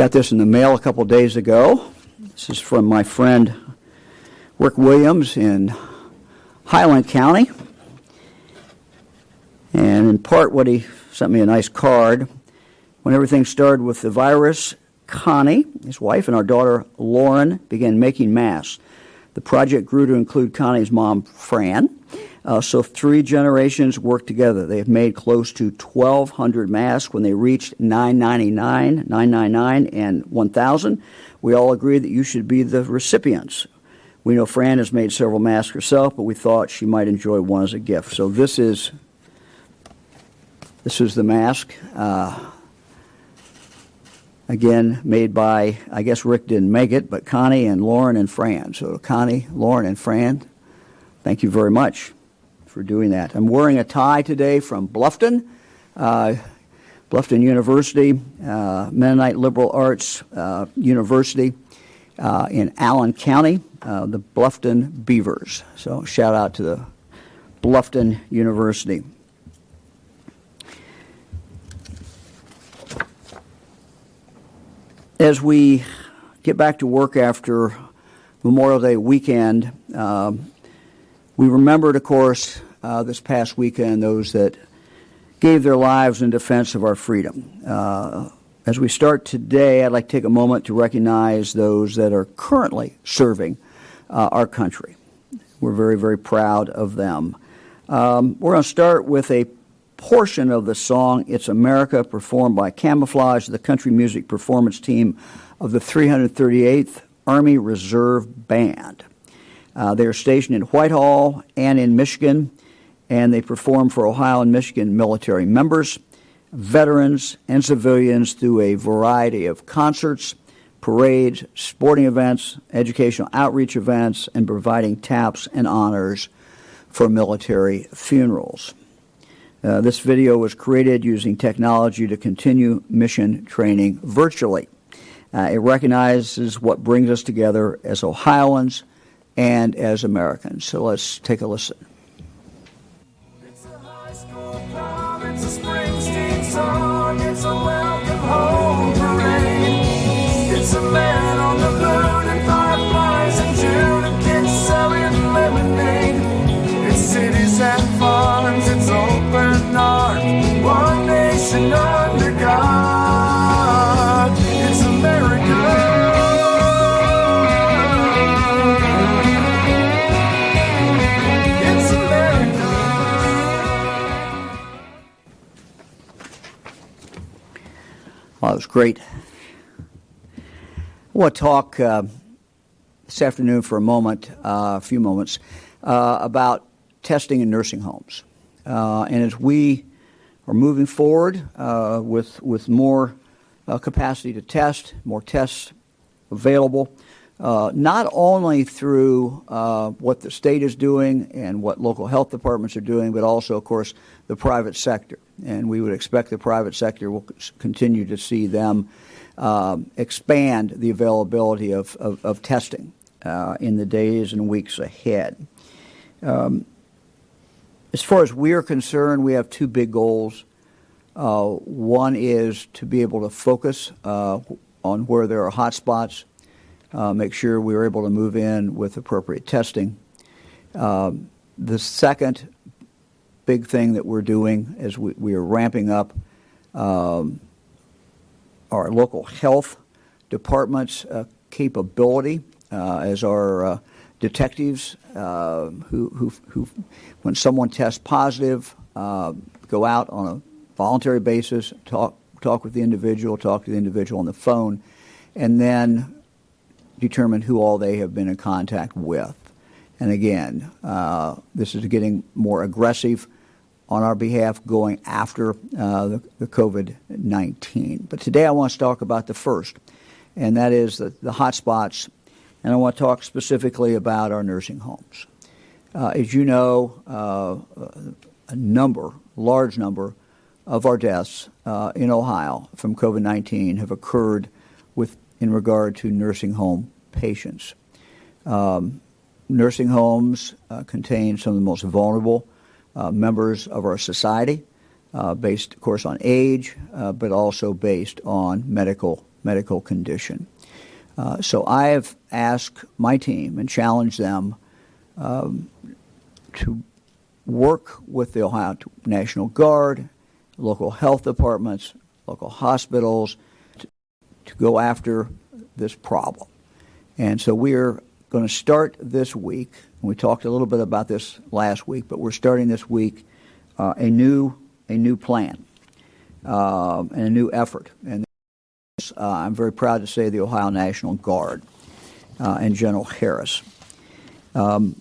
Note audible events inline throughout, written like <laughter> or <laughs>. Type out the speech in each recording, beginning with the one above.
Got this in the mail a couple days ago. This is from my friend Rick Williams in Highland County. And in part, what he sent me a nice card. When everything started with the virus, Connie, his wife, and our daughter Lauren began making masks. The project grew to include Connie's mom, Fran. Uh, so three generations worked together. They have made close to 1,200 masks. When they reached 999, 999, and 1,000, we all agreed that you should be the recipients. We know Fran has made several masks herself, but we thought she might enjoy one as a gift. So this is this is the mask. Uh, again, made by, I guess Rick didn't make it, but Connie and Lauren and Fran. So, Connie, Lauren, and Fran, thank you very much for doing that. I'm wearing a tie today from Bluffton, uh, Bluffton University, uh, Mennonite Liberal Arts uh, University uh, in Allen County, uh, the Bluffton Beavers. So, shout out to the Bluffton University. As we get back to work after Memorial Day weekend, um, we remembered, of course, uh, this past weekend those that gave their lives in defense of our freedom. Uh, as we start today, I'd like to take a moment to recognize those that are currently serving uh, our country. We're very, very proud of them. Um, we're going to start with a portion of the song It's America, performed by Camouflage, the country music performance team of the 338th Army Reserve Band. Uh, they are stationed in Whitehall and in Michigan, and they perform for Ohio and Michigan military members, veterans, and civilians through a variety of concerts, parades, sporting events, educational outreach events, and providing taps and honors for military funerals. Uh, this video was created using technology to continue mission training virtually. Uh, it recognizes what brings us together as Ohioans and as Americans. So let's take a listen. It's open one nation under God. Well, that was great. I want to talk uh, this afternoon for a moment, uh, a few moments, uh, about testing in nursing homes. Uh, and as we are moving forward uh, with, with more uh, capacity to test, more tests available, not only through what the state is doing and what local health departments are doing, but also, of course, the private sector. And we would expect the private sector will continue to see them um, expand the availability of, of, of testing uh, in the days and weeks ahead. Um, as far as we're concerned, we have two big goals. Uh, one is to be able to focus uh, on where there are hot spots, uh, make sure we are able to move in with appropriate testing. Um, the second big thing that we're doing is we, we are ramping up um, our local health department's uh, capability uh, as our uh, detectives uh, who, who, who, when someone tests positive, uh, go out on a voluntary basis, talk, talk with the individual, talk to the individual on the phone, and then determine who all they have been in contact with. And again, uh, this is getting more aggressive on our behalf going after uh, the, the COVID 19. But today I want to talk about the first, and that is the, the hot spots and I want to talk specifically about our nursing homes. Uh, as you know, uh, a number, large number, of our deaths in Ohio from COVID 19 have occurred with, in regard to nursing home patients. Um, nursing homes contain some of the most vulnerable members of our society, uh, based, of course, on age, but also based on medical medical condition. Uh, so I have asked my team and challenged them um, to work with the Ohio National Guard, local health departments, local hospitals to go after this problem. And so we're going to start this week. We talked a little bit about this last week, but we're starting this week uh, a new a new plan uh, and a new effort. And uh, I'm very proud to say the Ohio National Guard uh, and General Harris. Um,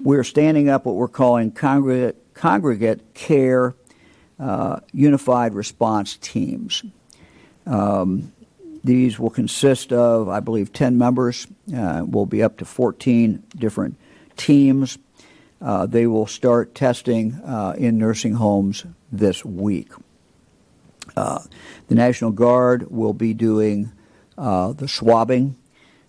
we're standing up what we're calling congregate, congregate care uh, unified response teams. Um, these will consist of, I believe, 10 members. Uh, will be up to 14 different teams. Uh, they will start testing uh, in nursing homes this week. Uh, the National Guard will be doing uh, the swabbing.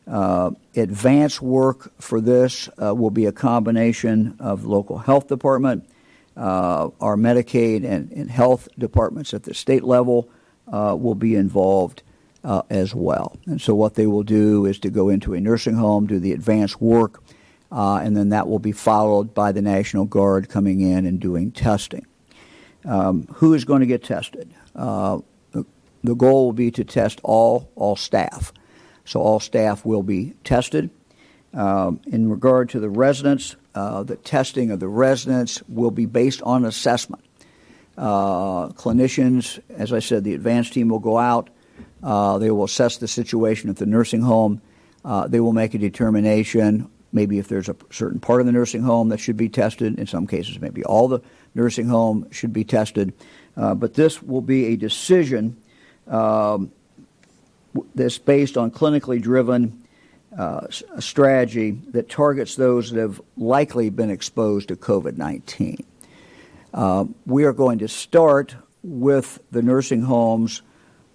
Uh, advanced work for this will be a combination of local health department, our Medicaid and, and, health departments at the state level will be involved uh, as well. And so, what they will do is to go into a nursing home, do the advanced work, uh, and then that will be followed by the National Guard coming in and doing testing. Um, who is going to get tested? Uh, the, goal will be to test all all staff. So all staff will be tested. Um, in regard to the residents, uh, the testing of the residents will be based on assessment. Uh, clinicians, as I said, the advanced team will go out they will assess the situation at the nursing home. Uh, they will make a determination, maybe if there's a certain part of the nursing home that should be tested. In some cases, maybe all the nursing home should be tested. Uh, but this will be a decision um, that's based on clinically driven uh, strategy that targets those that have likely been exposed to COVID 19. Uh, we are going to start with the nursing homes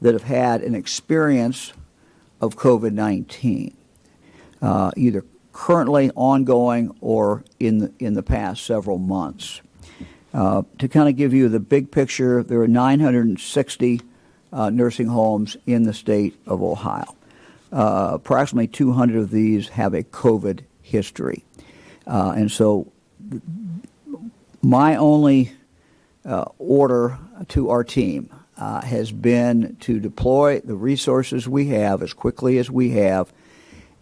that have had an experience of COVID 19, uh, either currently ongoing or in the, in the past several months. Uh, to kind of give you the big picture, there are 960 uh, nursing homes in the state of Ohio. Uh, approximately 200 of these have a COVID history. Uh, and so, my only uh, order to our team uh, has been to deploy the resources we have as quickly as we have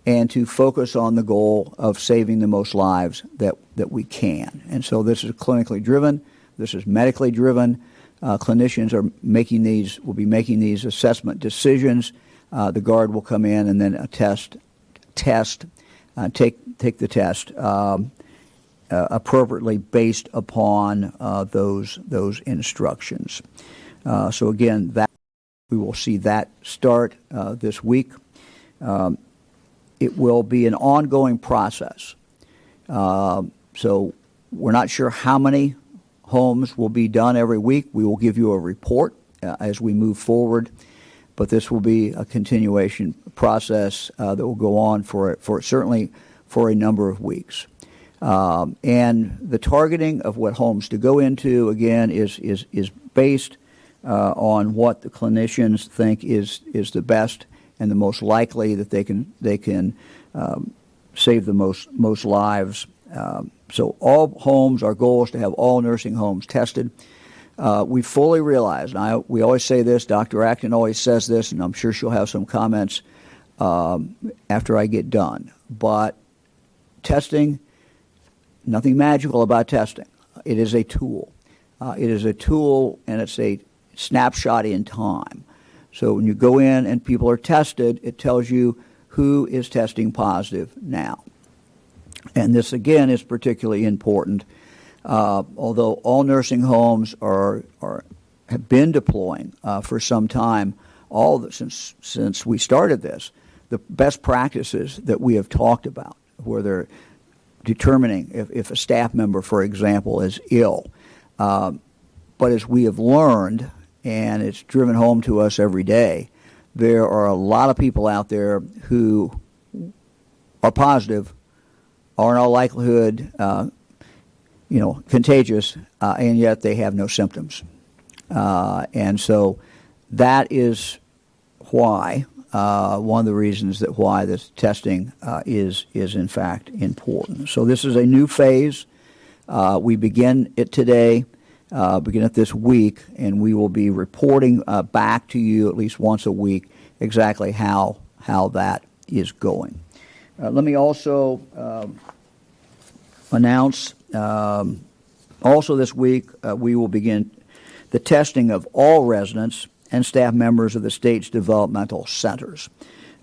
and to focus on the goal of saving the most lives that, that we can. And so this is clinically driven, this is medically driven. Uh, clinicians are making these, will be making these assessment decisions. Uh, the guard will come in and then a test, test, uh, take take the test um, uh, appropriately based upon uh, those those instructions. Uh, so again, that we will see that start uh, this week. Um, it will be an ongoing process. Uh, so we're not sure how many homes will be done every week. We will give you a report uh, as we move forward, but this will be a continuation process uh, that will go on for for certainly for a number of weeks. Um, and the targeting of what homes to go into again is is is based uh, on what the clinicians think is is the best and the most likely that they can they can um, save the most most lives. Um, so all homes, our goal is to have all nursing homes tested. Uh, we fully realize, and I, we always say this, Dr. Acton always says this, and I'm sure she'll have some comments um, after I get done. But testing, nothing magical about testing. It is a tool. Uh, it is a tool, and it's a snapshot in time. So when you go in and people are tested, it tells you who is testing positive now. And this, again, is particularly important. Uh, although all nursing homes are, are have been deploying uh, for some time, all the, since since we started this, the best practices that we have talked about, where they're determining if, if a staff member, for example, is ill. Uh, but as we have learned, and it's driven home to us every day. There are a lot of people out there who are positive, are in all likelihood, uh, you know, contagious, uh, and yet they have no symptoms. Uh, and so that is why. Uh, one of the reasons that why this testing uh, is is in fact important. So this is a new phase. Uh, we begin it today, uh, begin this week, and we will be reporting uh, back to you at least once a week exactly how how that is going. Uh, let me also um, announce um, also this week we will begin the testing of all residents and staff members of the state's developmental centers.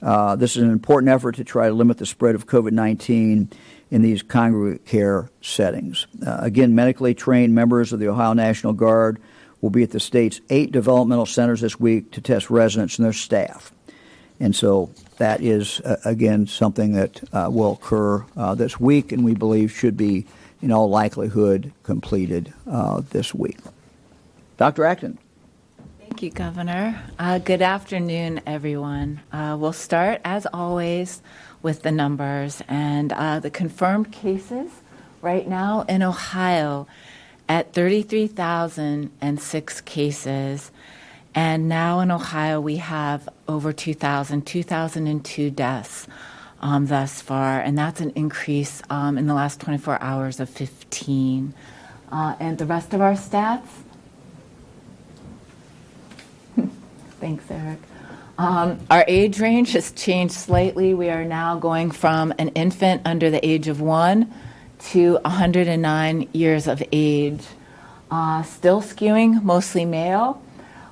This is an important effort to try to limit the spread of COVID 19 in these congregate care settings. Uh, again, medically trained members of the Ohio National Guard will be at the state's eight developmental centers this week to test residents and their staff. And so that is, uh, again, something that uh, will occur uh, this week and we believe should be, in all likelihood, completed uh, this week. Dr. Acton. Thank you, Governor. Uh, good afternoon, everyone. We'll start, as always, with the numbers and uh, the confirmed cases right now in Ohio at 33,006 cases. And now in Ohio, we have over 2,000, 2,002 deaths um, thus far. And that's an increase um, in the last 24 hours of 15. Uh, and the rest of our stats <laughs> Thanks, Eric. Um, our age range has changed slightly. We are now going from an infant under the age of one to 109 years of age. Uh, still skewing mostly male.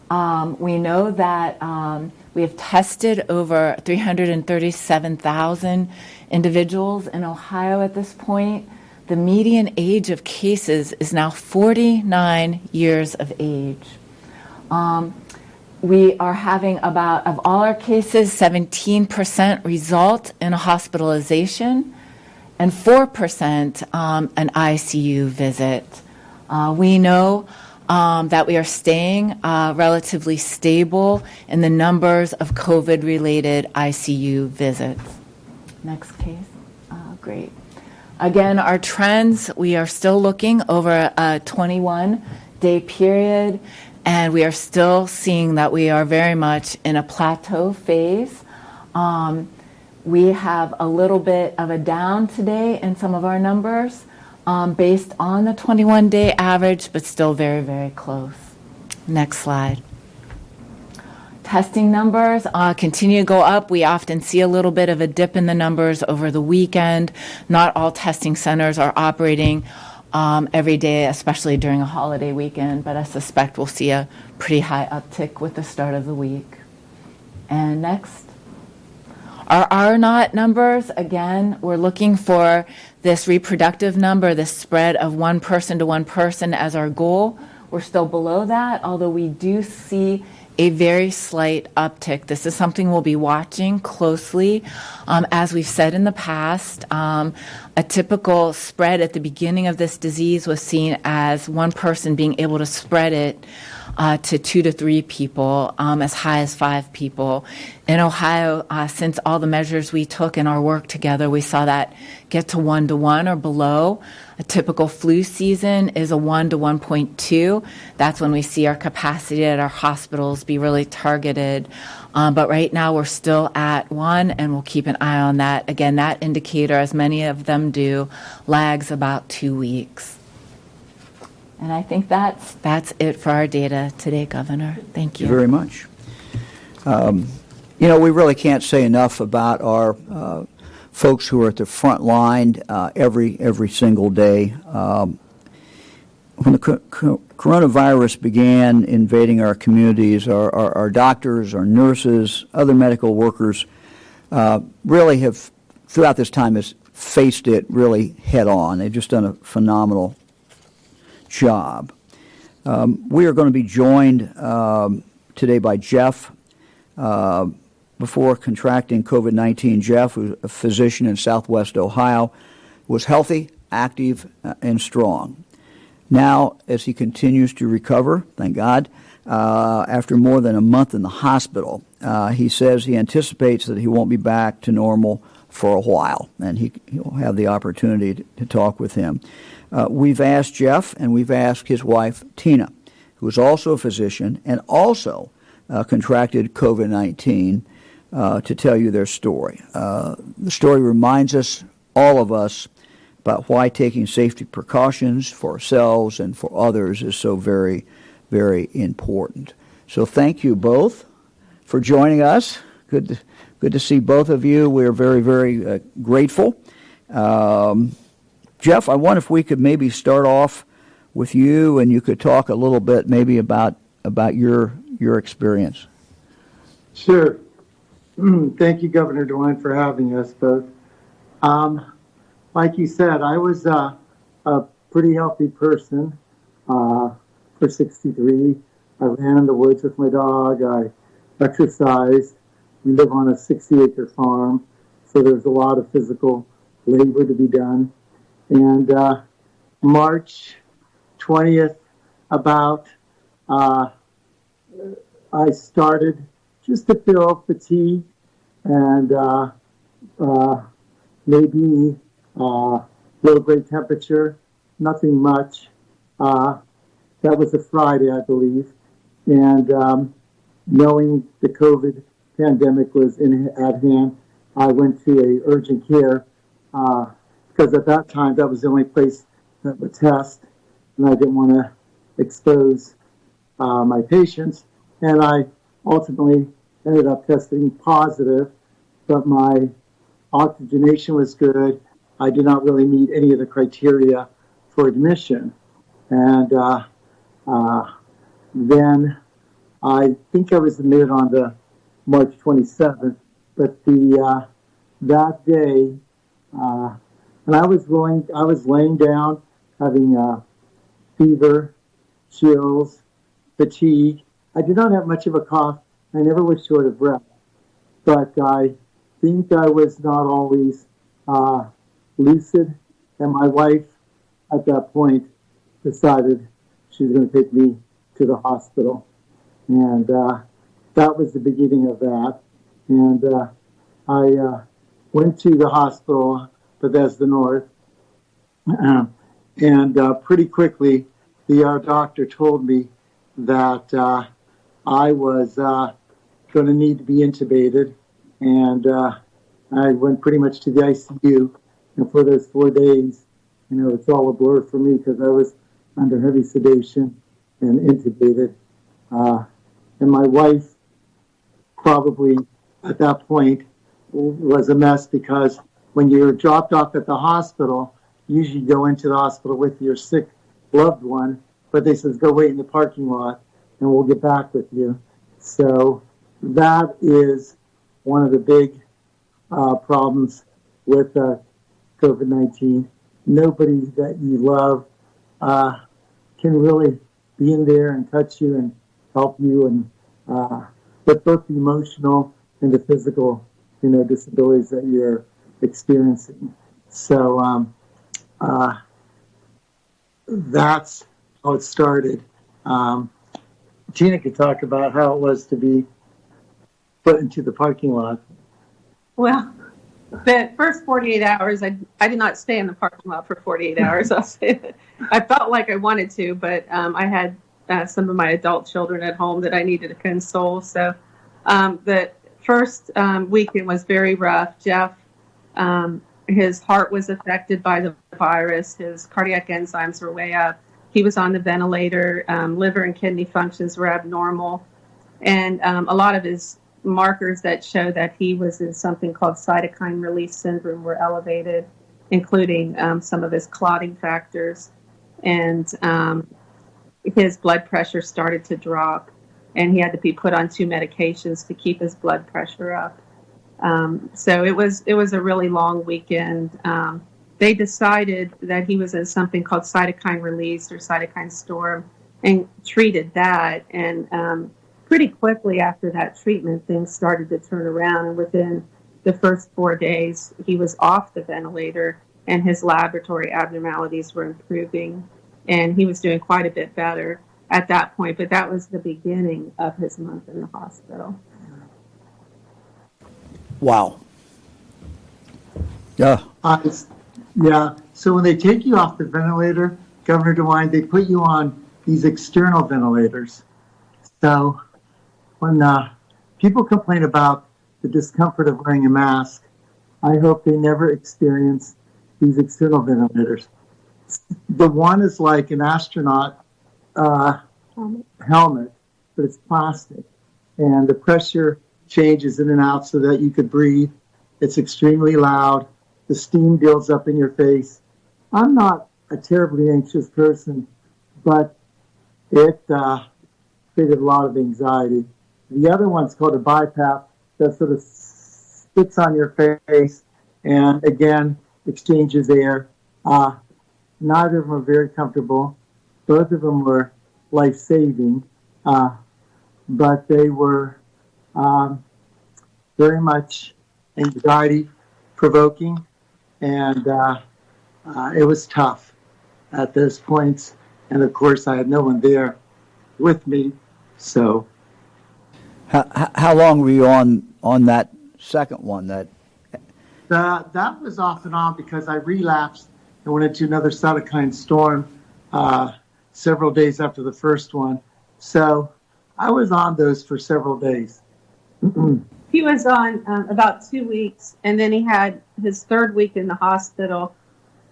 Um, we know that um, we have tested over 337,000 individuals in Ohio at this point. The median age of cases is now 49 years of age. Um, we are having about, of all our cases, 17% result in a hospitalization and 4% um, an ICU visit. Uh, we know um, that we are staying uh, relatively stable in the numbers of COVID related ICU visits. Next case. Uh, great. Again, our trends, we are still looking over a 21 day period and we are still seeing that we are very much in a plateau phase. Um, we have a little bit of a down today in some of our numbers um, based on the 21 day average, but still very, very close. Next slide. Testing numbers uh, continue to go up. We often see a little bit of a dip in the numbers over the weekend. Not all testing centers are operating um, every day, especially during a holiday weekend, but I suspect we'll see a pretty high uptick with the start of the week. And next. Our R naught numbers, again, we're looking for this reproductive number, this spread of one person to one person as our goal. We're still below that, although we do see a very slight uptick. This is something we'll be watching closely. Um, as we've said in the past, um, a typical spread at the beginning of this disease was seen as one person being able to spread it uh, to two to three people, um, as high as five people. In Ohio, uh, since all the measures we took in our work together, we saw that get to one to one or below. A typical flu season is a 1 to 1.2. That's when we see our capacity at our hospitals be really targeted. Um, but right now we're still at 1, and we'll keep an eye on that. Again, that indicator, as many of them do, lags about two weeks. And I think that's, that's it for our data today, Governor. Thank you. Thank you very much. Um, you know, we really can't say enough about our uh, folks who are at the front line uh, every every single day. Um, when the co- co- coronavirus began invading our communities, our, our, our, doctors, our nurses, other medical workers uh, really have, throughout this time, has faced it really head on. They've just done a phenomenal job. Um, we are going to be joined um, today by Jeff. Uh, before contracting COVID 19, Jeff, who's a physician in southwest Ohio, was healthy, active, uh, and strong. Now, as he continues to recover, thank God, uh, after more than a month in the hospital, uh, he says he anticipates that he won't be back to normal for a while, and he, will have the opportunity to, to talk with him. Uh, we've asked Jeff and we've asked his wife, Tina, who is also a physician and also uh, contracted COVID 19 uh, to tell you their story. Uh, the story reminds us, all of us, about why taking safety precautions for ourselves and for others is so very, very important. So, thank you both for joining us. Good to, good to see both of you. We're very, very uh, grateful. Um, Jeff, I wonder if we could maybe start off with you and you could talk a little bit maybe about, about your, your experience. Sure. Thank you, Governor DeWine, for having us both. Um, like you said, I was uh, a pretty healthy person uh, for 63. I ran in the woods with my dog. I exercised. We live on a 60 acre farm, so there's a lot of physical labor to be done. And uh, March 20th, about, uh, I started just to feel fatigue and uh, uh, maybe uh, low grade temperature, nothing much. Uh, that was a Friday, I believe. And um, knowing the COVID pandemic was in, at hand, I went to a urgent care uh, because at that time that was the only place that would test, and I didn't want to expose uh, my patients. And I ultimately ended up testing positive, but my oxygenation was good. I did not really meet any of the criteria for admission. And uh, uh, then I think I was admitted on the March 27th, but the uh, that day, uh, and I was going, I was laying down, having uh, fever, chills, fatigue. I did not have much of a cough. I never was short of breath, but I think I was not always uh, lucid. And my wife, at that point, decided she was going to take me to the hospital, and uh, that was the beginning of that. And uh, I uh, went to the hospital, Bethesda North, <clears throat> and uh, pretty quickly, the ER doctor told me that uh, I was uh, going to need to be intubated, and uh, I went pretty much to the ICU. And for those four days, you know, it's all a blur for me because I was under heavy sedation and intubated. Uh, and my wife probably at that point was a mess because when you're dropped off at the hospital, you usually go into the hospital with your sick loved one, but they says go wait in the parking lot and we'll get back with you. So that is one of the big uh, problems with uh, COVID 19. Nobody that you love uh, can really be in there and touch you and help you, and with both the emotional and the physical, you know, disabilities that you're experiencing. So um, uh, that's how it started. Um, Gina could talk about how it was to be put into the parking lot. Well, the first 48 hours, I, I did not stay in the parking lot for 48 hours. <laughs> I felt like I wanted to, but um, I had uh, some of my adult children at home that I needed to console. So um, the first um, weekend was very rough. Jeff, um, his heart was affected by the virus. His cardiac enzymes were way up. He was on the ventilator. Um, liver and kidney functions were abnormal. And um, a lot of his markers that show that he was in something called cytokine release syndrome were elevated, including um, some of his clotting factors. And his blood pressure started to drop, and he had to be put on two medications to keep his blood pressure up. Um, so it was it was a really long weekend. Um, they decided that he was in something called cytokine release or cytokine storm, and treated that. And um, pretty quickly after that treatment, things started to turn around. And within the first four days, he was off the ventilator, and his laboratory abnormalities were improving, and he was doing quite a bit better at that point. But that was the beginning of his month in the hospital. Wow. Yeah. Uh, yeah. So when they take you off the ventilator, Governor DeWine, they put you on these external ventilators. So when uh, people complain about the discomfort of wearing a mask, I hope they never experience these external ventilators. The one is like an astronaut uh, helmet, but it's plastic, and the pressure changes in and out so that you could breathe. It's extremely loud. The steam builds up in your face. I'm not a terribly anxious person, but it uh, created a lot of anxiety. The other one's called a BiPAP that sort of spits on your face and again exchanges air. Uh, neither of them were very comfortable. Both of them were life saving, uh, but they were um, very much anxiety provoking, and uh, uh, it was tough at those points. And of course, I had no one there with me, so. How, how long were you on on that second one? That The, that was off and on because I relapsed and went into another cytokine storm uh, several days after the first one. So I was on those for several days. He was on um, about two weeks, and then he had his third week in the hospital.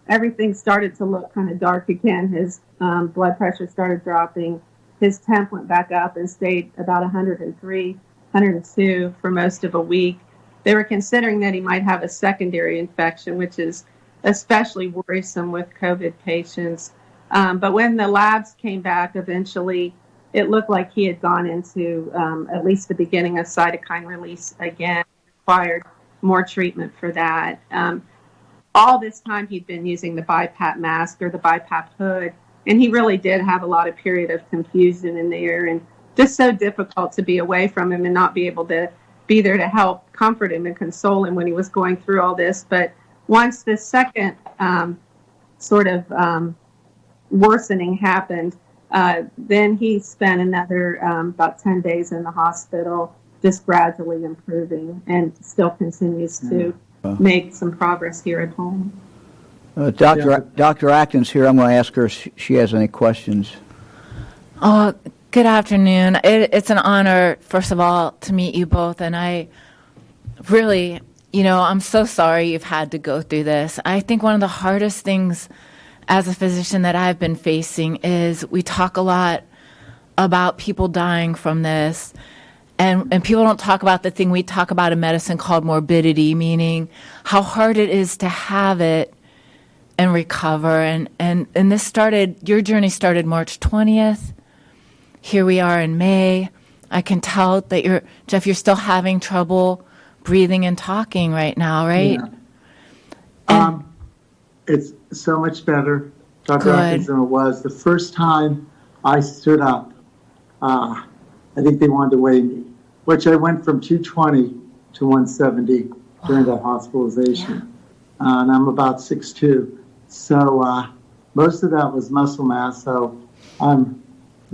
Everything started to look kind of dark again. His um, blood pressure started dropping. His temp went back up and stayed about 103, 102 for most of a week. They were considering that he might have a secondary infection, which is especially worrisome with COVID patients. Um, but when the labs came back eventually, it looked like he had gone into um, at least the beginning of cytokine release again, required more treatment for that. Um, all this time he'd been using the BiPAP mask or the BiPAP hood, and he really did have a lot of period of confusion in there and just so difficult to be away from him and not be able to be there to help comfort him and console him when he was going through all this. But once the second um, sort of um, worsening happened, uh, then he spent another um, about 10 days in the hospital, just gradually improving, and still continues to make some progress here at home. uh, Dr. Yeah. Dr. Acton's here. I'm going to ask her if she has any questions. Oh, good afternoon. It, it's an honor, first of all, to meet you both. And I really, you know, I'm so sorry you've had to go through this. I think one of the hardest things as a physician that I've been facing is we talk a lot about people dying from this. And, and people don't talk about the thing we talk about in medicine called morbidity, meaning how hard it is to have it and recover. And, and, and this started, your journey started March 20th. Here we are in May. I can tell that you're, Jeff, you're still having trouble breathing and talking right now, right? Yeah. Um, it's so much better, Dr. Good. Atkins, than it was. The first time I stood up, uh, I think they wanted to weigh me, which I went from 220 to 170 during that hospitalization. Uh, and I'm about 6'2. So uh, most of that was muscle mass. So I'm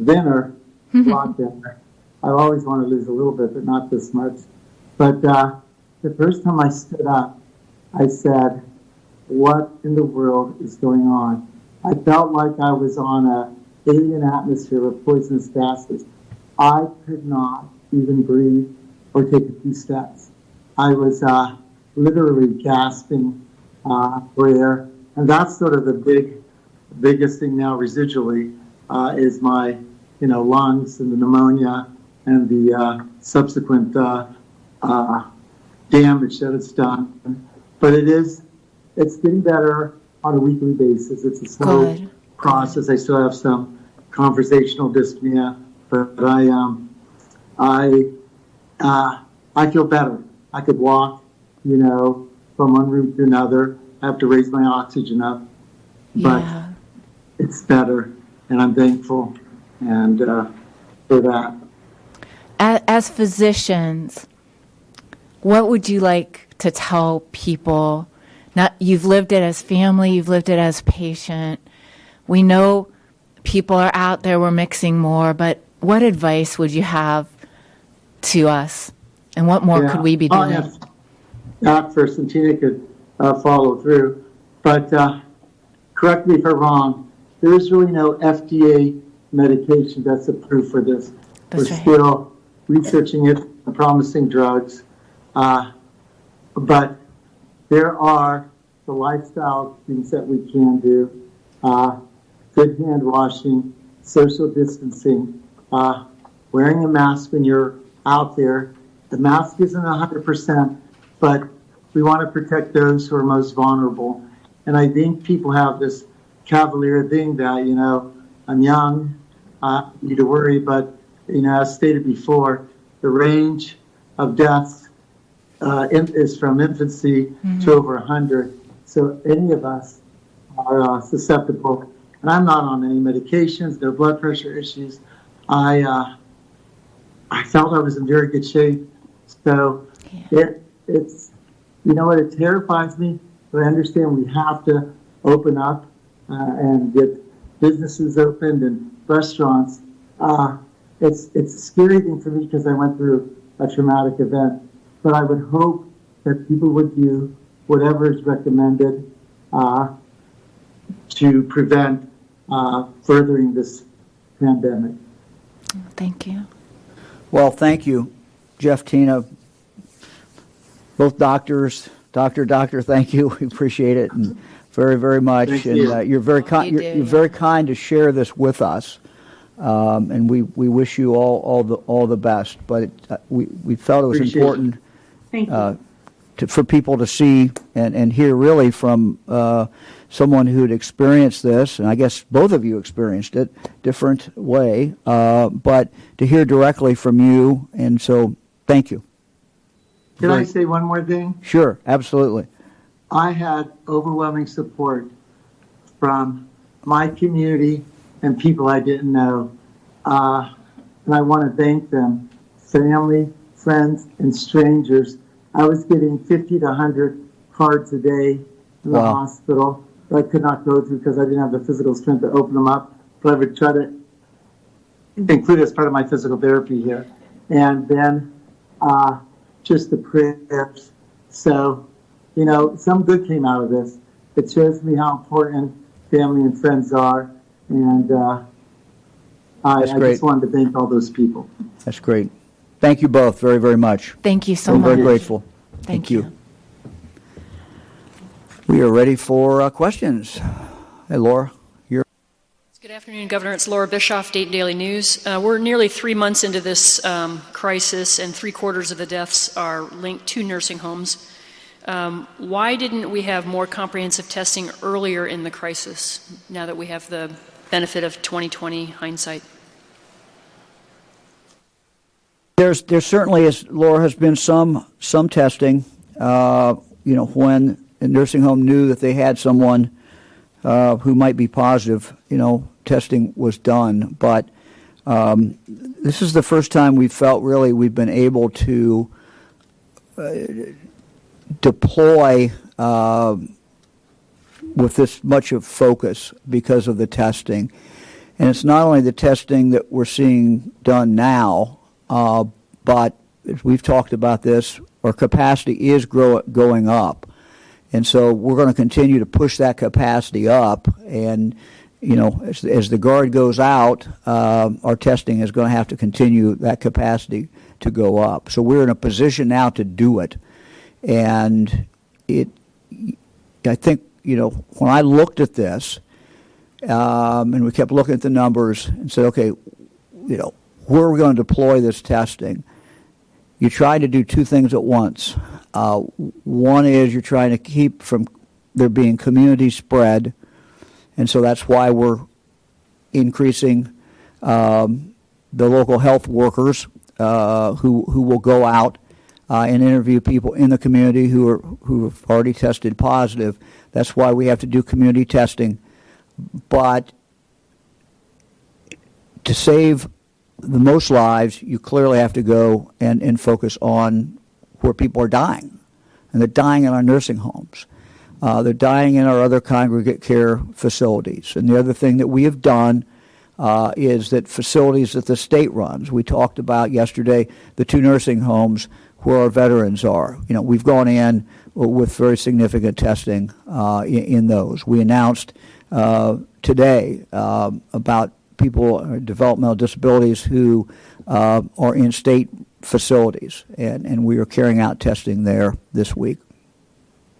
thinner, <laughs> a lot thinner. I always want to lose a little bit, but not this much. But uh, the first time I stood up, I said, what in the world is going on? I felt like I was on a alien atmosphere with poisonous gases. I could not even breathe or take a few steps. I was uh, literally gasping uh, for air, and that's sort of the big, biggest thing now residually uh, is my, you know, lungs and the pneumonia and the uh, subsequent uh, damage that it's done. But it is, it's getting better on a weekly basis. It's a slow Good. process. I still have some conversational dyspnea, but I, um, I, uh, I feel better. I could walk, you know, from one room to another. I have to raise my oxygen up, but Yeah. it's better, and I'm thankful and uh, for that. as, as physicians, what would you like to tell people? Not you've lived it as family, you've lived it as patient. We know people are out there. We're mixing more, but what advice would you have to us? And what more Yeah. could we be Oh, doing? yes. Not first, and Tina could uh, follow through. But uh, correct me if I'm wrong, there is really no FDA medication that's approved for this. That's We're right. still researching it, promising drugs. Uh, but there are the lifestyle things that we can do. Uh, good hand washing, social distancing, uh, wearing a mask when you're out there. The mask isn't 100%, but we want to protect those who are most vulnerable. And I think people have this cavalier thing that, you know, I'm young, uh, need to worry, but, you know, as stated before, the range of deaths uh, in, is from infancy mm-hmm. to over 100. So any of us are uh, susceptible. And I'm not on any medications, no blood pressure issues. I, uh, I felt I was in very good shape. So yeah. it, it's, you know what, it terrifies me, but I understand we have to open up uh, and get businesses opened and restaurants. Uh, it's, it's a scary thing for me because I went through a traumatic event. But I would hope that people would do whatever is recommended uh, to prevent uh, furthering this pandemic. Thank you. Well, thank you, Jeff, Tina, both doctors, doctor, doctor. Thank you. <laughs> We appreciate it and very, very much. Thank and you. Uh, you're very kind. You you're, you're yeah. very kind to share this with us, um, and we, we wish you all, all the all the best. But it, uh, we we felt it was Appreciate it. Thank you. uh, to, for people to see and, and hear really from uh, someone who had experienced this, and I guess both of you experienced it, different way, uh, but to hear directly from you, and so thank you. Can I say one more thing? Sure, absolutely. I had overwhelming support from my community and people I didn't know. Uh, and I want to thank them, family, friends, and strangers. I was getting 50 to 100 cards a day in the Wow. hospital that I could not go through because I didn't have the physical strength to open them up. But I would try to include it as part of my physical therapy here. And then uh, just the prayers. So you know, some good came out of this. It shows me how important family and friends are, and uh, I, I just wanted to thank all those people. That's great. Thank you both very, very much. Thank you so We're much. very grateful. Thank you. We are ready for uh, questions. Hey, Laura, you're. Good afternoon, Governor. It's Laura Bischoff, Dayton Daily News. Uh, we're nearly three months into this um, crisis, and three quarters of the deaths are linked to nursing homes. Um, why didn't we have more comprehensive testing earlier in the crisis, now that we have the benefit of 2020 hindsight? There's, there certainly is, Laura, has been some, some testing. Uh, you know, when a nursing home knew that they had someone uh, who might be positive, you know, testing was done. But um, this is the first time we felt really we've been able to uh, deploy uh, with this much of focus because of the testing. And it's not only the testing that we're seeing done now, uh, but as we've talked about this, our capacity is grow, going up. And so we're going to continue to push that capacity up. And, you know, as, as the guard goes out, uh, our testing is going to have to continue that capacity to go up. So we're in a position now to do it. And it, I think, you know, when I looked at this, um, and we kept looking at the numbers and said, okay, you know, where are we going to deploy this testing? You try to do two things at once. Uh, one is you're trying to keep from there being community spread, and so that's why we're increasing um, the local health workers uh, who who will go out uh, and interview people in the community who are who have already tested positive. That's why we have to do community testing, but to save the most lives, you clearly have to go and, and focus on where people are dying. And they're dying in our nursing homes. Uh, they're dying in our other congregate care facilities. And the other thing that we have done uh, is that facilities that the state runs, we talked about yesterday the two nursing homes where our veterans are. You know, we've gone in with very significant testing uh, in, in those. We announced uh, today um, about people with developmental disabilities who uh, are in state facilities, and, and we are carrying out testing there this week.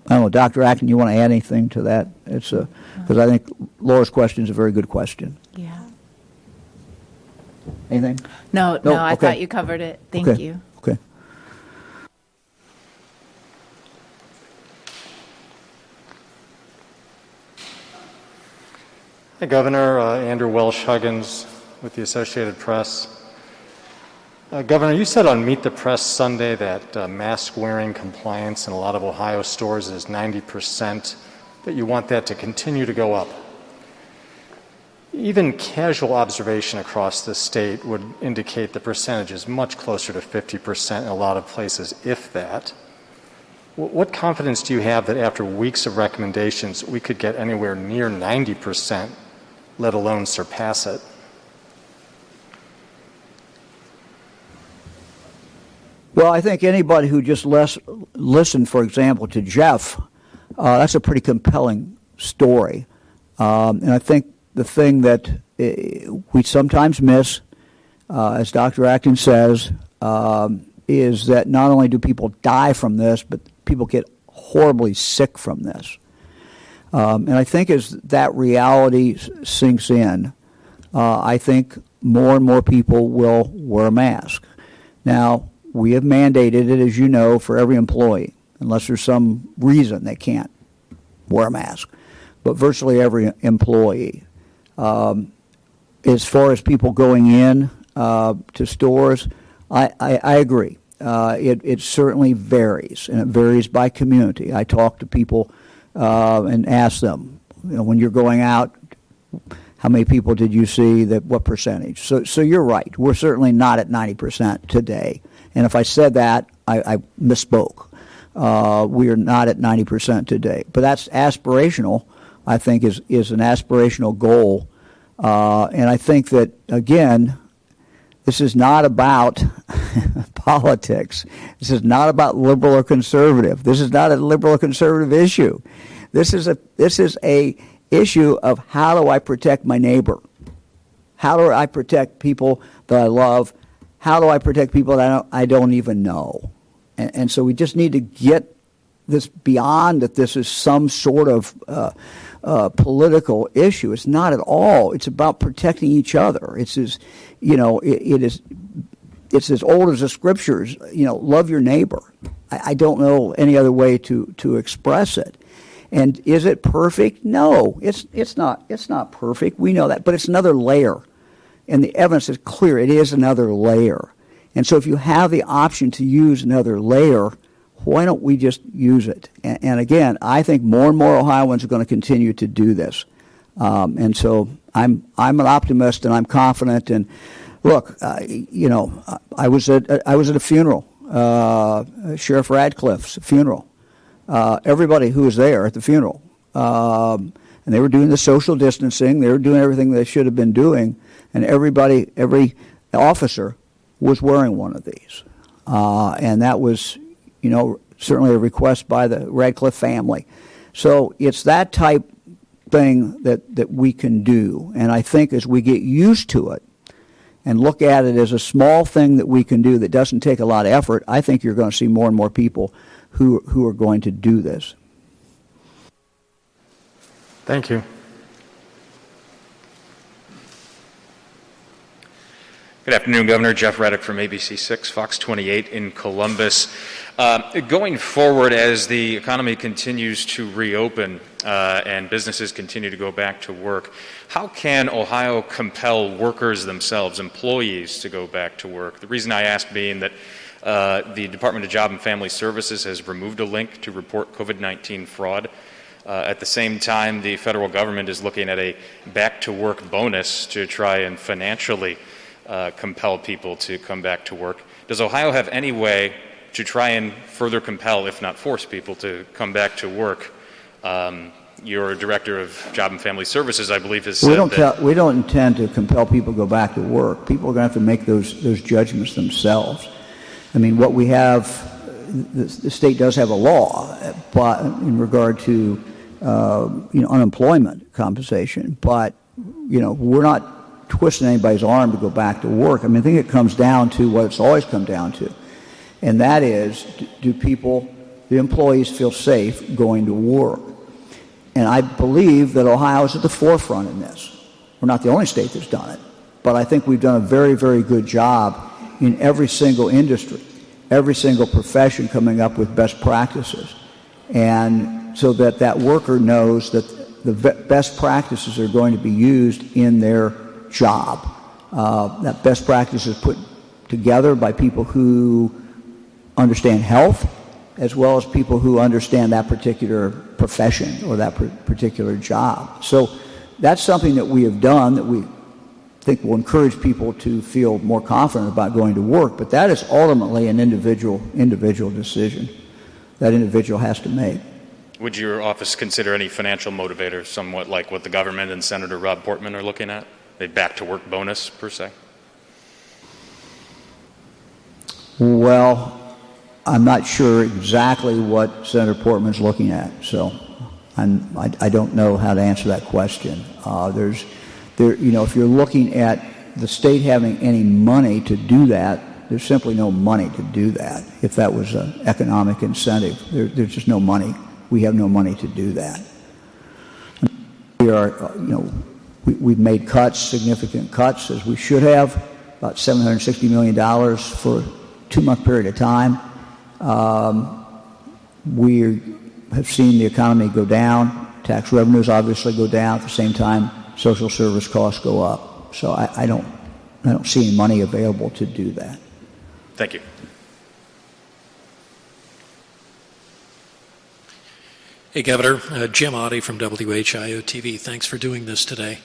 I don't know, Dr. Acton, you want to add anything to that? It's a because I think Laura's question is a very good question. Yeah. Anything? No, No, no, I okay. thought you covered it. Thank Okay. you. Okay. Hey, Governor. Uh, Andrew Welsh Huggins with the Associated Press. Uh, Governor, you said on Meet the Press Sunday that uh, mask wearing compliance in a lot of Ohio stores is 90%, that you want that to continue to go up. Even casual observation across the state would indicate the percentage is much closer to 50% in a lot of places, if that. Wh- What confidence do you have that after weeks of recommendations, we could get anywhere near 90%, let alone surpass it? Well, I think anybody who just les- listened, for example, to Jeff, uh, that's a pretty compelling story. Um, and I think the thing that uh, we sometimes miss, uh, as Dr. Acton says, um, is that not only do people die from this, but people get horribly sick from this. Um, and I think as that reality sinks in, uh, I think more and more people will wear a mask. Now, we have mandated it, as you know, for every employee, unless there's some reason they can't wear a mask. But virtually every employee. Um, as far as people going in uh, to stores, I, I, I agree. Uh, it, it certainly varies, and it varies by community. I talk to people uh, and ask them, you know, when you're going out, how many people did you see? That what percentage? So, so you're right. We're certainly not at 90% today. And if I said that, I, I misspoke. Uh, we are not at 90% today. But that's aspirational. I think is is an aspirational goal. Uh, and I think that again, this is not about <laughs> politics. This is not about liberal or conservative. This is not a liberal or conservative issue. This is a this is a issue of how do I protect my neighbor? How do I protect people that I love? How do I protect people that I don't, I don't even know? And, and so we just need to get this beyond that this is some sort of uh, uh, political issue. It's not at all. It's about protecting each other. It's as, you know, it, it is. It's as old as the scriptures. You know, love your neighbor. I, I don't know any other way to to express it. And is it perfect? No, it's it's not. It's not perfect. We know that, but it's another layer, and the evidence is clear. It is another layer. And so, if you have the option to use another layer, why don't we just use it? And, and again, I think more and more Ohioans are going to continue to do this. Um, and so, I'm I'm an optimist, and I'm confident. And look, uh, you know, I- was at I was at a funeral, uh, Sheriff Radcliffe's funeral uh, everybody who was there at the funeral. Um, and they were doing the social distancing. They were doing everything they should have been doing. And everybody, every officer was wearing one of these. Uh, and that was, you know, certainly a request by the Radcliffe family. So it's that type thing that, that we can do. And I think as we get used to it, and look at it as a small thing that we can do that doesn't take a lot of effort, I think you're going to see more and more people who, who are going to do this. Thank you. Good afternoon, Governor. Jeff Reddick from ABC6, Fox 28 in Columbus. Uh, going forward, as the economy continues to reopen uh, and businesses continue to go back to work, how can Ohio compel workers themselves, employees, to go back to work? The reason I ask being that uh, the Department of Job and Family Services has removed a link to report COVID 19 fraud. Uh, at the same time, the federal government is looking at a back to work bonus to try and financially uh, compel people to come back to work. Does Ohio have any way to try and further compel, if not force people to come back to work? Um, your director of Job and Family Services, I believe, has said We don't, that. tell, we don't intend to compel people to go back to work. People are going to have to make those, those judgments themselves. I mean, what we have, the, the state does have a law, but in regard to uh, you know unemployment compensation, but you know we're not twisting anybody's arm to go back to work. I mean, I think it comes down to what it's always come down to, and that is do people, the employees, feel safe going to work? And I believe that Ohio is at the forefront in this. We're not the only state that's done it, but I think we've done a very, very good job in every single industry, every single profession coming up with best practices. And so that that worker knows that the best practices are going to be used in their job. Uh, that best practice is put together by people who understand health as well as people who understand that particular profession or that particular job. So that's something that we have done that we think will encourage people to feel more confident about going to work, but that is ultimately an individual individual decision that individual has to make. Would your office consider any financial motivators, somewhat like what the government and Senator Rob Portman are looking at? A back to work bonus, per se? Well, I'm not sure exactly what Senator Portman's looking at, so I'm, I, I don't know how to answer that question. Uh, there's, there, you know, if you're looking at the state having any money to do that, there's simply no money to do that. If that was an economic incentive, there, there's just no money. We have no money to do that. We are, uh, you know, we, we've made cuts, significant cuts, as we should have, about $760 million for a two-month period of time. Um, we have seen the economy go down. Tax revenues obviously go down. At the same time, social service costs go up. So I, I don't, I don't see any money available to do that. Thank you. Hey, Governor. Uh, Jim Otte from WHIO TV. Thanks for doing this today.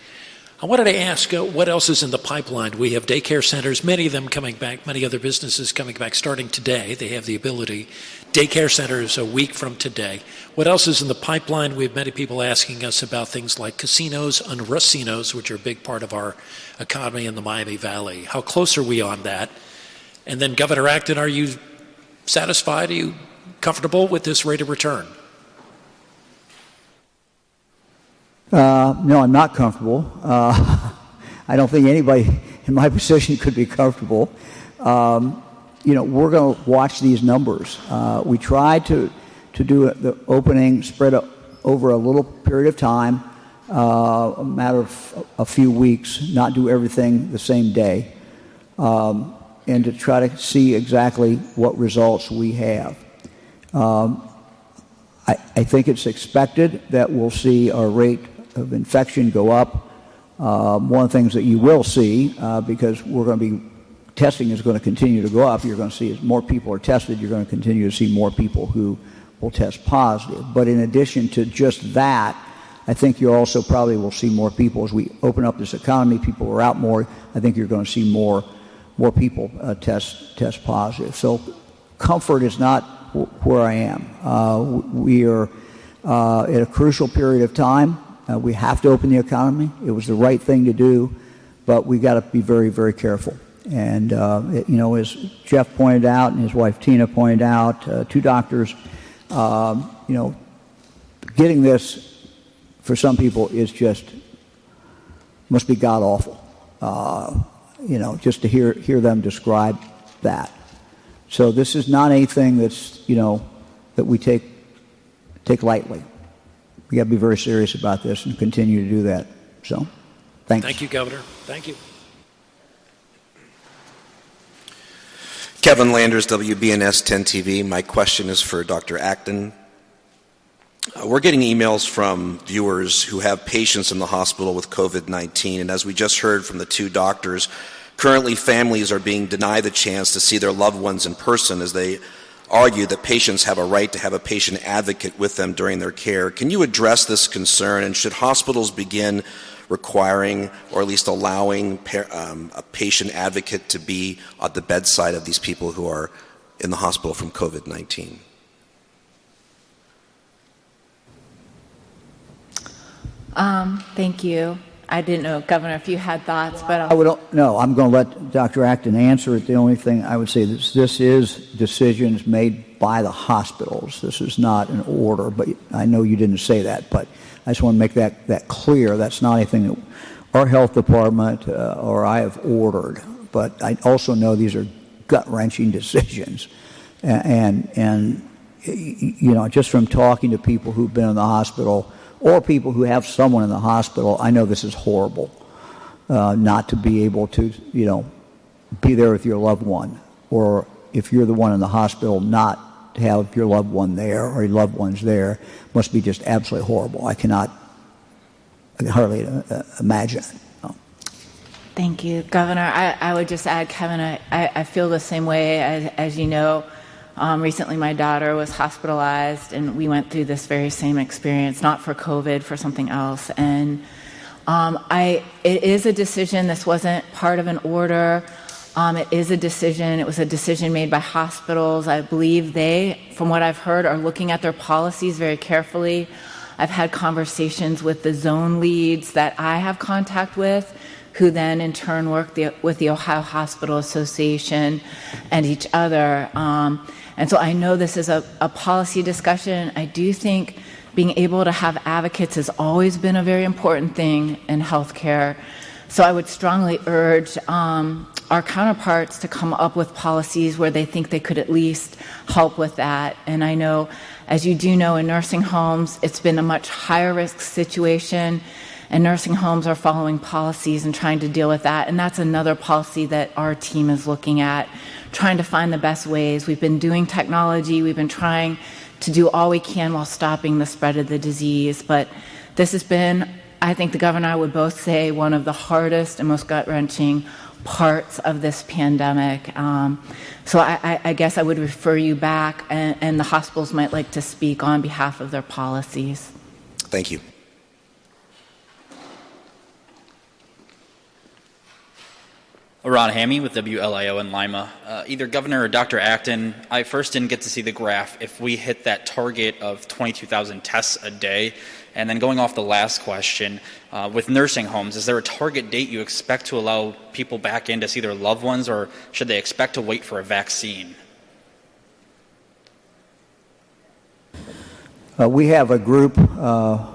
I wanted to ask uh, what else is in the pipeline? We have daycare centers, many of them coming back, many other businesses coming back starting today. They have the ability. Daycare centers a week from today. What else is in the pipeline? We have many people asking us about things like casinos and racinos, which are a big part of our economy in the Miami Valley. How close are we on that? And then, Governor Acton, are you satisfied? Are you comfortable with this rate of return? Uh, no, I'm not comfortable. Uh, <laughs> I don't think anybody in my <laughs> position could be comfortable. Um, you know, we're going to watch these numbers. Uh, we tried to to do the opening spread over a little period of time, uh, a matter of a few weeks, not do everything the same day, um, and to try to see exactly what results we have. Um, I, I think it's expected that we'll see our rate of infection go up. Uh, one of the things that you will see, uh, because we're going to be testing is going to continue to go up, you're going to see as more people are tested, you're going to continue to see more people who will test positive. But in addition to just that, I think you also probably will see more people as we open up this economy. People are out more. I think you're going to see more more people uh, test test positive. So comfort is not where I am. Uh, we are at a crucial period of time. Uh, we have to open the economy. It was the right thing to do, but we got to be very, very careful. And uh, it, you know, as Jeff pointed out and his wife Tina pointed out, uh, two doctors, um, you know, getting this for some people is just must be god awful. Uh, you know, just to hear hear them describe that. So this is not anything that's you know that we take take lightly we got to be very serious about this and continue to do that. So, thanks. Thank you, Governor. Thank you. Kevin Landers, WBNS 10 TV. My question is for Dr. Acton. Uh, we're getting emails from viewers who have patients in the hospital with COVID 19, and as we just heard from the two doctors, currently families are being denied the chance to see their loved ones in person as they argue that patients have a right to have a patient advocate with them during their care. Can you address this concern, and should hospitals begin requiring or at least allowing um, a patient advocate to be at the bedside of these people who are in the hospital from COVID 19? Um, thank you. I didn't know, Governor, if you had thoughts, but I'll... i would no. I'm going to let Dr. Acton answer it. The only thing I would say is this is decisions made by the hospitals. This is not an order, but I know you didn't say that, but I just want to make that that clear. That's not anything that our health department uh, or I have ordered, but I also know these are gut wrenching decisions. And, and, you know, just from talking to people who've been in the hospital or people who have someone in the hospital, I know this is horrible. Uh, not to be able to, you know, be there with your loved one, or if you're the one in the hospital, not to have your loved one there or your loved ones there, must be just absolutely horrible. I cannot I can hardly uh, imagine. Thank you, Governor. I, I, would just add, Kevin, I, I feel the same way. As, as you know, um, recently my daughter was hospitalized, and we went through this very same experience, not for COVID, for something else. And um, I, it is a decision. This wasn't part of an order. Um, it is a decision. It was a decision made by hospitals. I believe they, from what I've heard, are looking at their policies very carefully. I've had conversations with the zone leads that I have contact with, who then in turn work the, with the Ohio Hospital Association and each other. Um, and so I know this is a, a policy discussion. I do think being able to have advocates has always been a very important thing in healthcare. So I would strongly urge um, our counterparts to come up with policies where they think they could at least help with that. And I know as you do know, in nursing homes, it's been a much higher risk situation, and nursing homes are following policies and trying to deal with that. And that's another policy that our team is looking at, trying to find the best ways. We've been doing technology, we've been trying to do all we can while stopping the spread of the disease. But this has been, I think the governor and I would both say, one of the hardest and most gut wrenching parts of this pandemic. Um, so I, I, guess I would refer you back, and, and the hospitals might like to speak on behalf of their policies. Thank you. Ron Hammy with WLIO in Lima. Uh, either Governor or Dr. Acton, I first didn't get to see the graph. If we hit that target of 22,000 tests a day, and then going off the last question, uh, with nursing homes, is there a target date you expect to allow people back in to see their loved ones, or should they expect to wait for a vaccine? Uh, we have a group, uh,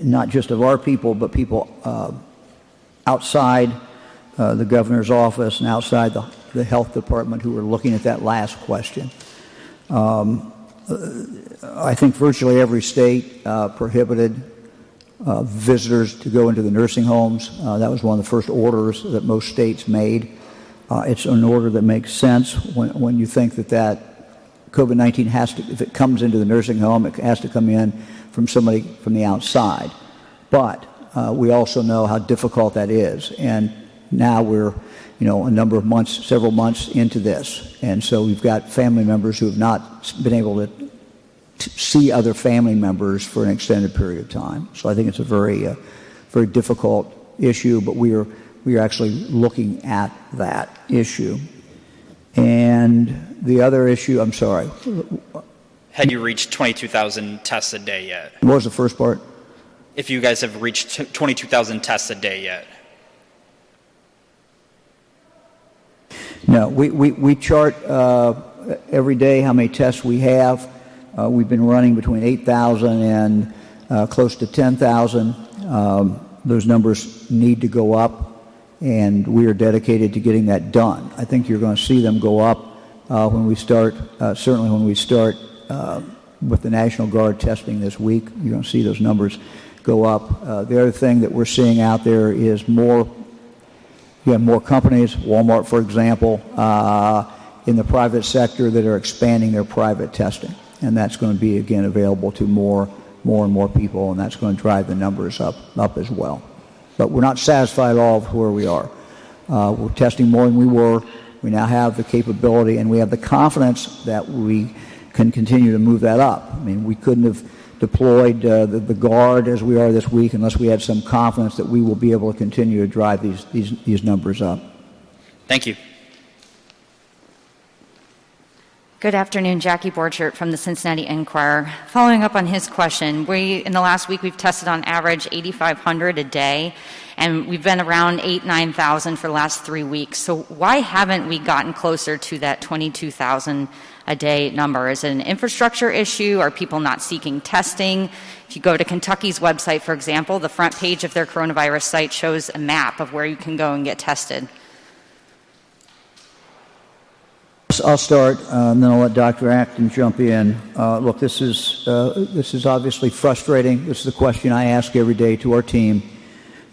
not just of our people, but people uh, outside uh, the governor's office and outside the, the, health department who were looking at that last question. Um, I think virtually every state uh, prohibited uh, visitors to go into the nursing homes. Uh, that was one of the first orders that most states made. Uh, it's an order that makes sense when, when you think that that COVID-19 has to, if it comes into the nursing home, it has to come in from somebody from the outside. But uh, we also know how difficult that is, and now we're, you know, a number of months, several months into this, and so we've got family members who have not been able to see other family members for an extended period of time. So I think it's a very, uh, very difficult issue, but we are, we are actually looking at that issue. And the other issue, I'm sorry. Had you reached 22,000 tests a day yet? What was the first part? If you guys have reached 22,000 tests a day yet? No, we, chart uh, every day how many tests we have. Uh, we've been running between 8,000 and uh, close to 10,000. Um, those numbers need to go up, and we are dedicated to getting that done. I think you're going to see them go up when we start, certainly when we start with the National Guard testing this week. You're going to see those numbers go up. The other thing that we're seeing out there is more, you have more companies, Walmart, for example, in the private sector that are expanding their private testing and that's going to be again available to more, more and more people, and that's going to drive the numbers up, up as well. But we're not satisfied at all of where we are. Uh, we're testing more than we were. We now have the capability, and we have the confidence that we can continue to move that up. I mean, we couldn't have deployed uh, the, the, guard as we are this week unless we had some confidence that we will be able to continue to drive these, these, these numbers up. Thank you. Good afternoon, Jackie Borchert from the Cincinnati Enquirer. Following up on his question, we in the last week we've tested on average 8,500 a day, and we've been around eight, 9,000 for the last three weeks. So why haven't we gotten closer to that 22,000 a day number? Is it an infrastructure issue? Are people not seeking testing? If you go to Kentucky's website, for example, the front page of their coronavirus site shows a map of where you can go and get tested. I'll start, uh, and then I'll let Dr. Acton jump in. Uh, look, this is uh, this is obviously frustrating. This is the question I ask every day to our team.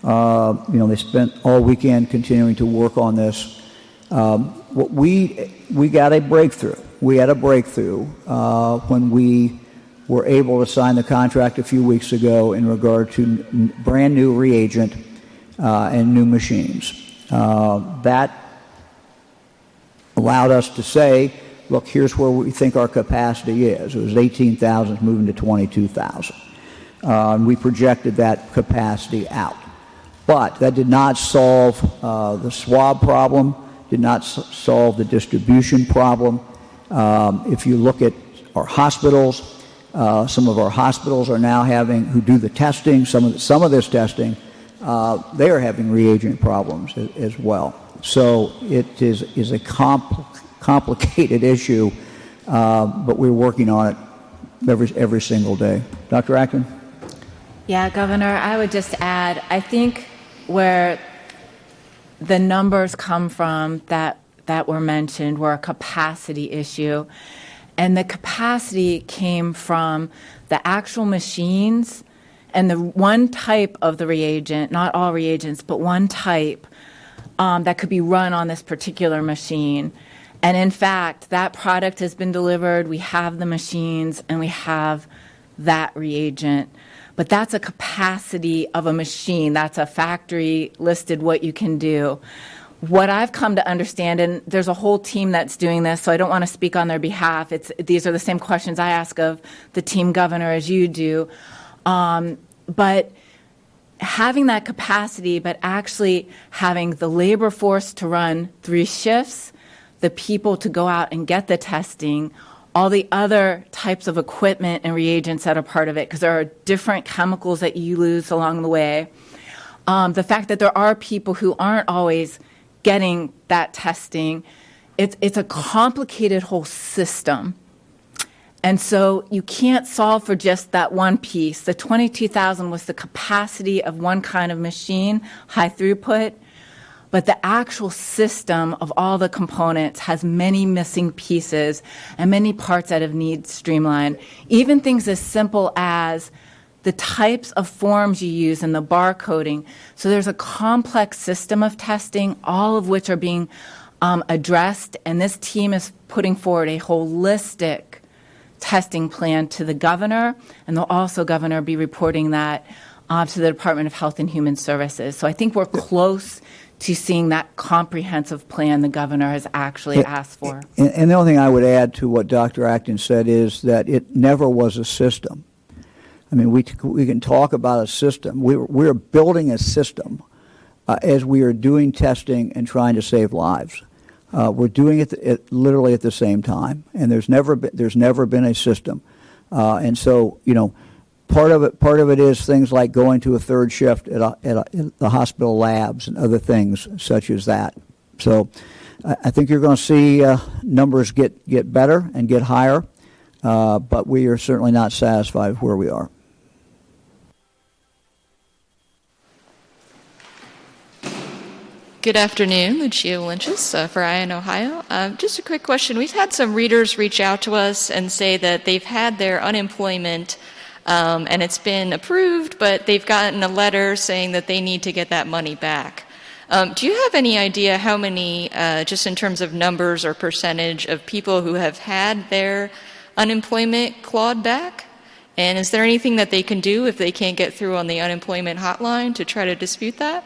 Uh, you know, they spent all weekend continuing to work on this. Um, what we we got a breakthrough. We had a breakthrough uh, when we were able to sign the contract a few weeks ago in regard to brand new reagent uh, and new machines. that allowed us to say, look, here's where we think our capacity is. It was 18,000 moving to 22,000. Uh, and we projected that capacity out. But that did not solve uh, the swab problem, did not solve the distribution problem. Um, if you look at our hospitals, uh, some of our hospitals are now having, who do the testing, some of, the, some of this testing, uh, they are having reagent problems as, well. So it is, is a compl- complicated <laughs> issue, uh, but we're working on it every, every single day. Dr. Acton? Yeah, Governor, I would just add I think where the numbers come from that, that were mentioned were a capacity issue. And the capacity came from the actual machines and the one type of the reagent, not all reagents, but one type um, that could be run on this particular machine. And in fact, that product has been delivered. We have the machines and we have that reagent. But that's a capacity of a machine. That's a factory listed what you can do. What I've come to understand, and there's a whole team that's doing this, so I don't want to speak on their behalf. It's, these are the same questions I ask of the team governor as you do. Um, but having that capacity, but actually having the labor force to run three shifts, the people to go out and get the testing, all the other types of equipment and reagents that are part of it, because there are different chemicals that you lose along the way. Um, the fact that there are people who aren't always getting that testing, it's, it's a complicated whole system. And so you can't solve for just that one piece. The 22,000 was the capacity of one kind of machine, high throughput, but the actual system of all the components has many missing pieces and many parts that have need streamlined. Even things as simple as the types of forms you use in the barcoding. So there's a complex system of testing, all of which are being um, addressed, and this team is putting forward a holistic testing plan to the governor, and they'll also, governor, be reporting that uh, to the Department of Health and Human Services. So I think we're close to seeing that comprehensive plan the governor has actually asked for. And, and the only thing I would add to what Dr. Acton said is that it never was a system. I mean, we, we can talk about a system. We're, we're building a system uh, as we are doing testing and trying to save lives. Uh, we're doing it, it, literally at the same time, and there's never been, there's never been a system. Uh, and so, you know, part of it part of it is things like going to a third shift at, a, at, a, the hospital labs and other things such as that. So, I, I think you're going to see uh, numbers get get better and get higher, uh, but we are certainly not satisfied with where we are. Good afternoon, Lucia Lynches uh, for Eye on Ohio. Uh, just a quick question. We've had some readers reach out to us and say that they've had their unemployment um, and it's been approved, but they've gotten a letter saying that they need to get that money back. Um, do you have any idea how many, uh, just in terms of numbers or percentage, of people who have had their unemployment clawed back? And is there anything that they can do if they can't get through on the unemployment hotline to try to dispute that?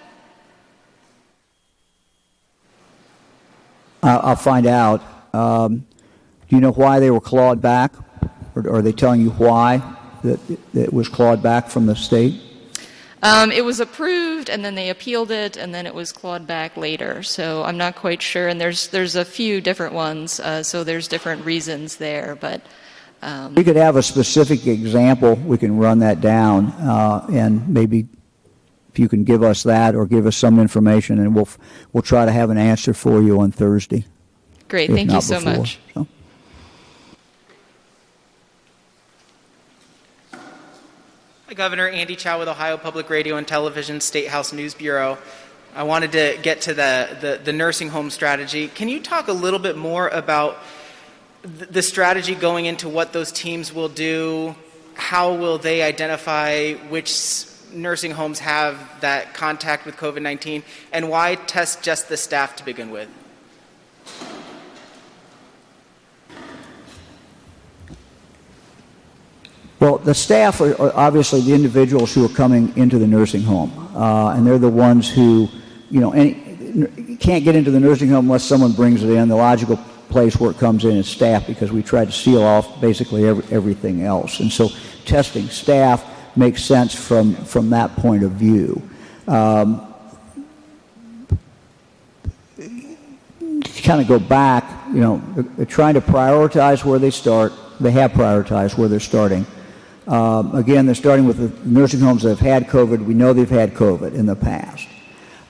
I'll find out. Um, do you know why they were clawed back? Or are they telling you why that it was clawed back from the state? Um, it was approved, and then they appealed it, and then it was clawed back later. So I'm not quite sure. And there's there's a few different ones, uh, so there's different reasons there. But um, we could have a specific example. We can run that down, uh, and maybe if you can give us that or give us some information, and we'll we'll try to have an answer for you on Thursday. Great, thank you so before. much. So. Governor Andy Chow with Ohio Public Radio and Television State House News Bureau. I wanted to get to the, the, the nursing home strategy. Can you talk a little bit more about the strategy going into what those teams will do? How will they identify which nursing homes have that contact with COVID 19? And why test just the staff to begin with? Well, the staff are, obviously the individuals who are coming into the nursing home, uh, and they're the ones who, you know, any, can't get into the nursing home unless someone brings it in. The logical place where it comes in is staff because we try to seal off basically every, everything else, and so testing staff makes sense from from that point of view. Um, to kind of go back, you know, trying to prioritize where they start. They have prioritized where they're starting. Um, again, they're starting with the nursing homes that have had COVID. We know they've had COVID in the past.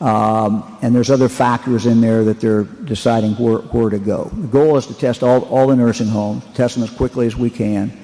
Um, and there's other factors in there that they're deciding where, where to go. The goal is to test all, all the nursing homes, test them as quickly as we can,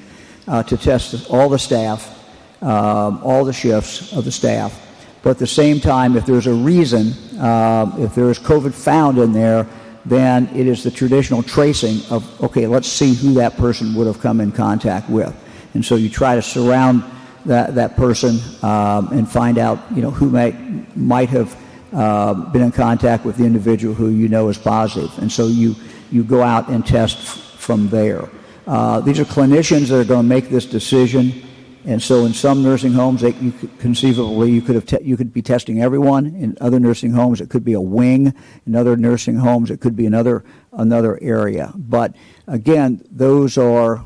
uh, to test all the staff, um, all the shifts of the staff. But at the same time, if there's a reason, uh, if there is COVID found in there, then it is the traditional tracing of, okay, let's see who that person would have come in contact with. And so you try to surround that, that person um, and find out, you know, who might, might have uh, been in contact with the individual who you know is positive. And so you, you go out and test f- from there. Uh, these are clinicians that are going to make this decision. And so in some nursing homes, they, you could, conceivably, you could, have te- you could be testing everyone. In other nursing homes, it could be a wing. In other nursing homes, it could be another, another area. But again, those are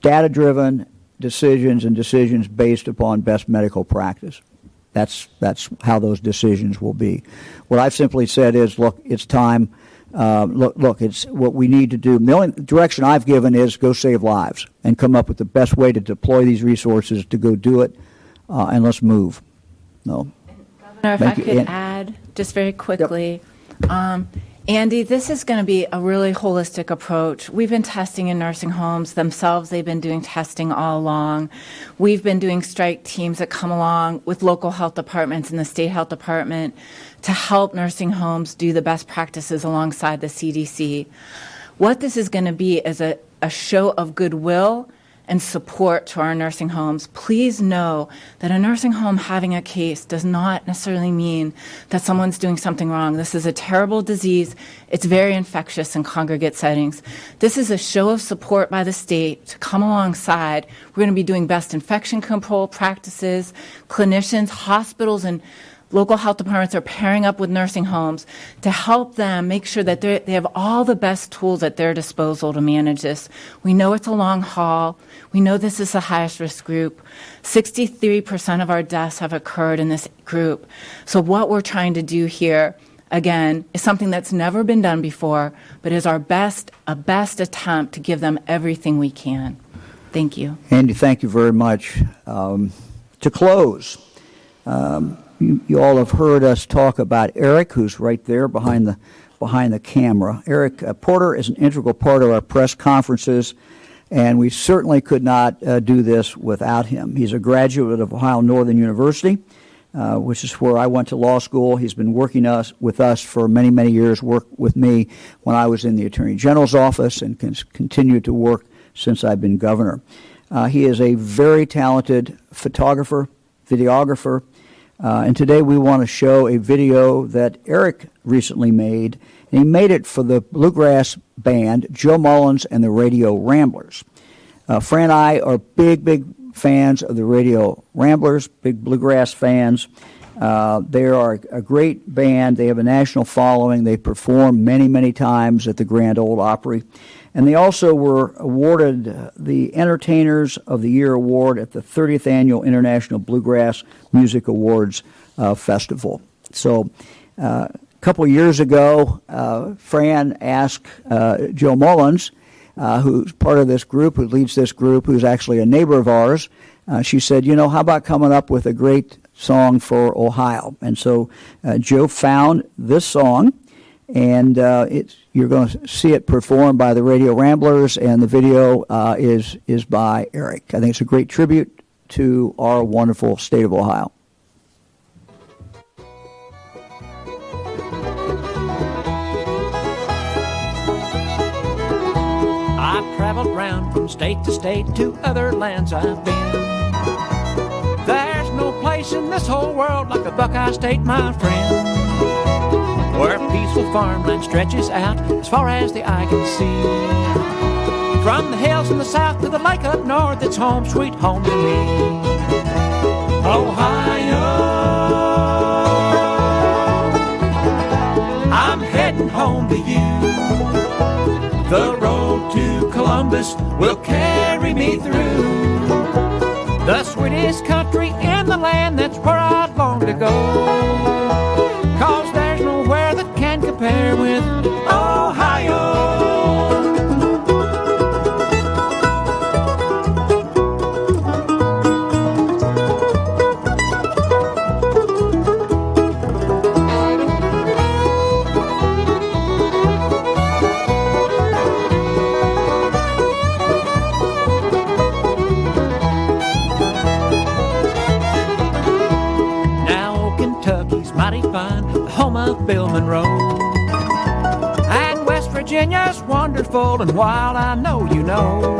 data driven decisions and decisions based upon best medical practice. That's, that's how those decisions will be. What I've simply said is look, it's time. Uh, look, look, it's what we need to do. The only direction I've given is go save lives and come up with the best way to deploy these resources to go do it, uh, and let's move. No. Governor, if I could add just very quickly. Yep. Um, Andy, this is going to be a really holistic approach. We've been testing in nursing homes themselves. They've been doing testing all along. We've been doing strike teams that come along with local health departments and the state health department to help nursing homes do the best practices alongside the CDC. What this is going to be is a, a show of goodwill and support to our nursing homes, please know that a nursing home having a case does not necessarily mean that someone's doing something wrong. This is a terrible disease. It's very infectious in congregate settings. This is a show of support by the state to come alongside. We're going to be doing best infection control practices, clinicians, hospitals, and local health departments are pairing up with nursing homes to help them make sure that they have all the best tools at their disposal to manage this. We know it's a long haul. We know this is the highest risk group. 63% of our deaths have occurred in this group. So, what we're trying to do here, again, is something that's never been done before, but is our best, a best attempt to give them everything we can. Thank you. Andy, thank you very much. Um, to close, um, you, you, all have heard us talk about Eric, who's right there behind the behind the camera. Eric uh, Porter is an integral part of our press conferences, and we certainly could not uh, do this without him. He's a graduate of Ohio Northern University, uh, which is where I went to law school. He's been working us with us for many many years. Worked with me when I was in the Attorney General's office, and can continue to work since I've been governor. Uh, he is a very talented photographer, videographer. Uh, and today we want to show a video that Eric recently made. And he made it for the bluegrass band, Joe Mullins and the Radio Ramblers. Uh, Fran and I are big, big fans of the Radio Ramblers, big bluegrass fans. Uh, they are a great band. They have a national following. They perform many, many times at the Grand Ole Opry. And they also were awarded uh, the Entertainers of the Year award at the 30th Annual International Bluegrass Music Awards uh, Festival. So, uh, a couple years ago, uh, Fran asked uh, Joe Mullins, uh, who's part of this group, who leads this group, who's actually a neighbor of ours, she said, You know, how about coming up with a great song for Ohio? And so Joe found this song and uh, it's you're going to see it performed by the Radio Ramblers, and the video uh, is is by Eric. I think it's a great tribute to our wonderful state of Ohio. I've traveled round from state to state to other lands I've been. There's no place in this whole world like the Buckeye State, my friend where peaceful farmland stretches out as far as the eye can see. From the hills in the south to the lake up north, it's home sweet home to me. Ohio, I'm heading home to you. The road to Columbus will carry me through the sweetest country in the land. That's where I'd long to go mighty fine, the home of Bill Monroe. And West Virginia's wonderful and wild, I know you know.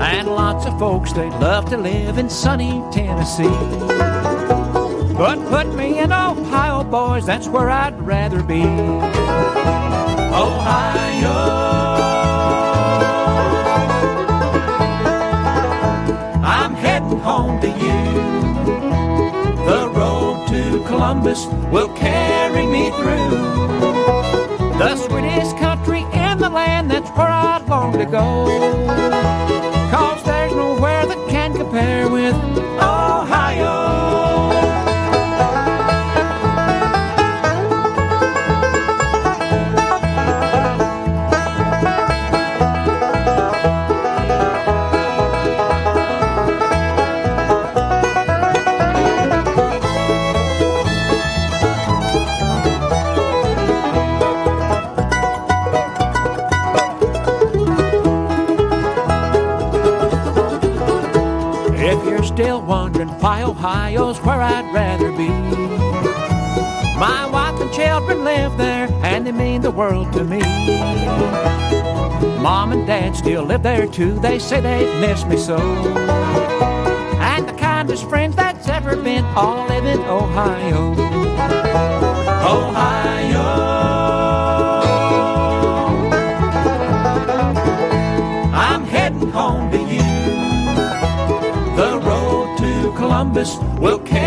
And lots of folks, they'd love to live in sunny Tennessee. But put me in Ohio, boys, that's where I'd rather be. Ohio. Columbus will carry me through. The sweetest country in the land, that's where I'd long to go. Cause there's nowhere that can compare with why Ohio's where I'd rather be. My wife and children live there, and they mean the world to me. Mom and dad still live there too, they say they've missed me so. And the kindest friends that's ever been all live in Ohio. Ohio. Columbus will carry